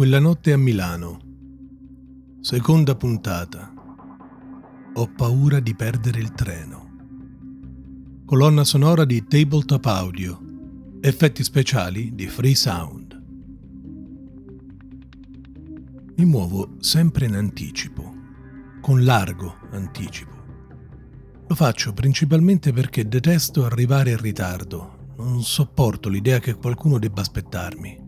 Quella notte a Milano. Seconda puntata. Ho paura di perdere il treno. Colonna sonora di Tabletop Audio. Effetti speciali di Free Sound. Mi muovo sempre in anticipo, con largo anticipo. Lo faccio principalmente perché detesto arrivare in ritardo. Non sopporto l'idea che qualcuno debba aspettarmi.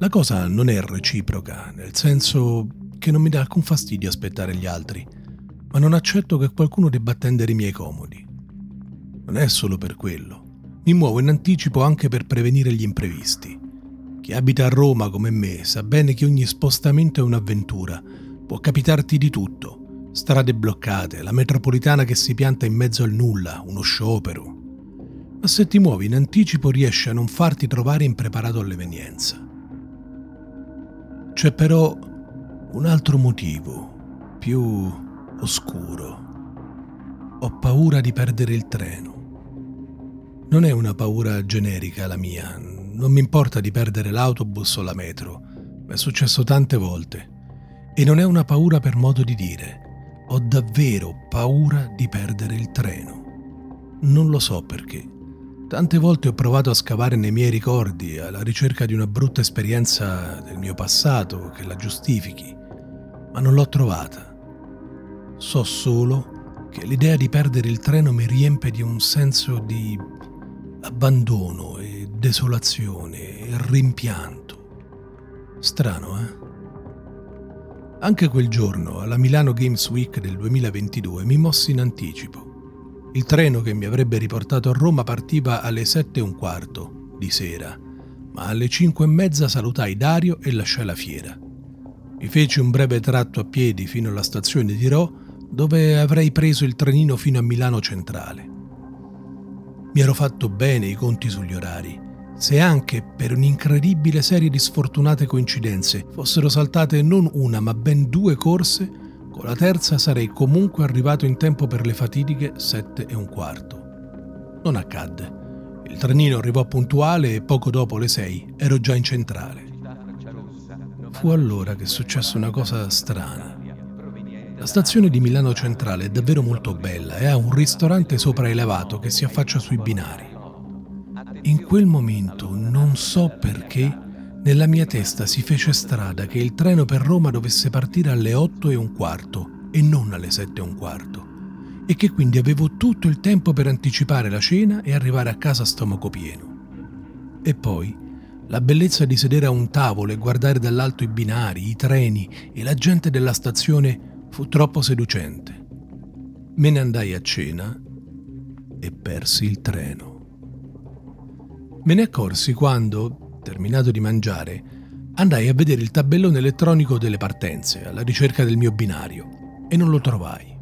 La cosa non è reciproca, nel senso che non mi dà alcun fastidio aspettare gli altri, ma non accetto che qualcuno debba attendere i miei comodi. Non è solo per quello. Mi muovo in anticipo anche per prevenire gli imprevisti. Chi abita a Roma come me sa bene che ogni spostamento è un'avventura. Può capitarti di tutto. Strade bloccate, la metropolitana che si pianta in mezzo al nulla, uno sciopero. Ma se ti muovi in anticipo riesci a non farti trovare impreparato all'evenienza. C'è però un altro motivo, più oscuro. Ho paura di perdere il treno. Non è una paura generica la mia, non mi importa di perdere l'autobus o la metro, mi è successo tante volte. E non è una paura per modo di dire, ho davvero paura di perdere il treno. Non lo so perché. Tante volte ho provato a scavare nei miei ricordi alla ricerca di una brutta esperienza del mio passato che la giustifichi, ma non l'ho trovata. So solo che l'idea di perdere il treno mi riempie di un senso di abbandono e desolazione e rimpianto. Strano, eh? Anche quel giorno, alla Milano Games Week del 2022, mi mossi in anticipo il treno che mi avrebbe riportato a Roma partiva alle sette e un quarto di sera, ma alle cinque e mezza salutai Dario e lasciai la fiera. Mi feci un breve tratto a piedi fino alla stazione di Rho, dove avrei preso il trenino fino a Milano Centrale. Mi ero fatto bene i conti sugli orari, se anche per un'incredibile serie di sfortunate coincidenze fossero saltate non una ma ben due corse, con la terza sarei comunque arrivato in tempo per le fatidiche sette e un quarto. Non accadde. Il trenino arrivò puntuale e poco dopo le sei ero già in centrale. Fu allora che successe una cosa strana. La stazione di Milano Centrale è davvero molto bella e ha un ristorante sopraelevato che si affaccia sui binari. In quel momento, non so perché, nella mia testa si fece strada che il treno per Roma dovesse partire alle 8 e un quarto e non alle 7 e un quarto e che quindi avevo tutto il tempo per anticipare la cena e arrivare a casa a stomaco pieno. E poi la bellezza di sedere a un tavolo e guardare dall'alto i binari, i treni e la gente della stazione fu troppo seducente. Me ne andai a cena e persi il treno. Me ne accorsi quando, terminato di mangiare, andai a vedere il tabellone elettronico delle partenze alla ricerca del mio binario e non lo trovai.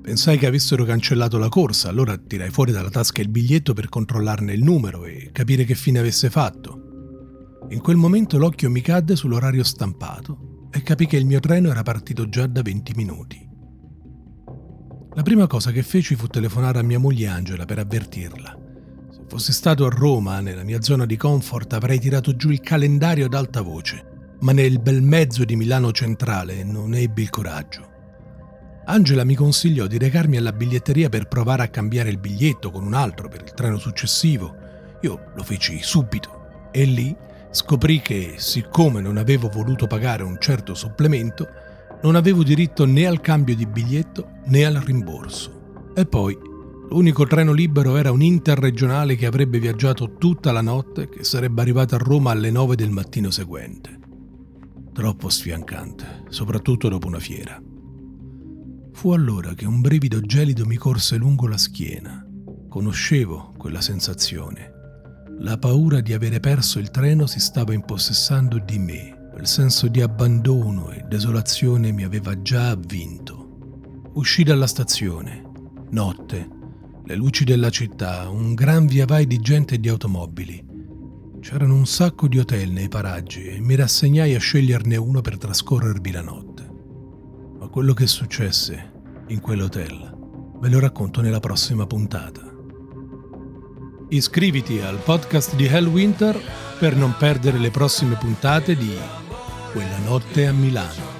Pensai che avessero cancellato la corsa, allora tirai fuori dalla tasca il biglietto per controllarne il numero e capire che fine avesse fatto. In quel momento l'occhio mi cadde sull'orario stampato e capì che il mio treno era partito già da 20 minuti. La prima cosa che feci fu telefonare a mia moglie Angela per avvertirla. Fossi stato a Roma, nella mia zona di comfort, avrei tirato giù il calendario ad alta voce, ma nel bel mezzo di Milano Centrale non ebbi il coraggio. Angela mi consigliò di recarmi alla biglietteria per provare a cambiare il biglietto con un altro per il treno successivo. Io lo feci subito e lì scoprì che, siccome non avevo voluto pagare un certo supplemento, non avevo diritto né al cambio di biglietto né al rimborso. E poi L'unico treno libero era un interregionale che avrebbe viaggiato tutta la notte e che sarebbe arrivato a Roma alle 9 del mattino seguente. Troppo sfiancante, soprattutto dopo una fiera. Fu allora che un brivido gelido mi corse lungo la schiena. Conoscevo quella sensazione. La paura di avere perso il treno si stava impossessando di me. Quel senso di abbandono e desolazione mi aveva già avvinto. Uscì dalla stazione. Notte le luci della città, un gran via vai di gente e di automobili. C'erano un sacco di hotel nei paraggi e mi rassegnai a sceglierne uno per trascorrervi la notte. Ma quello che successe in quell'hotel ve lo racconto nella prossima puntata. Iscriviti al podcast di Hellwinter per non perdere le prossime puntate di Quella notte a Milano.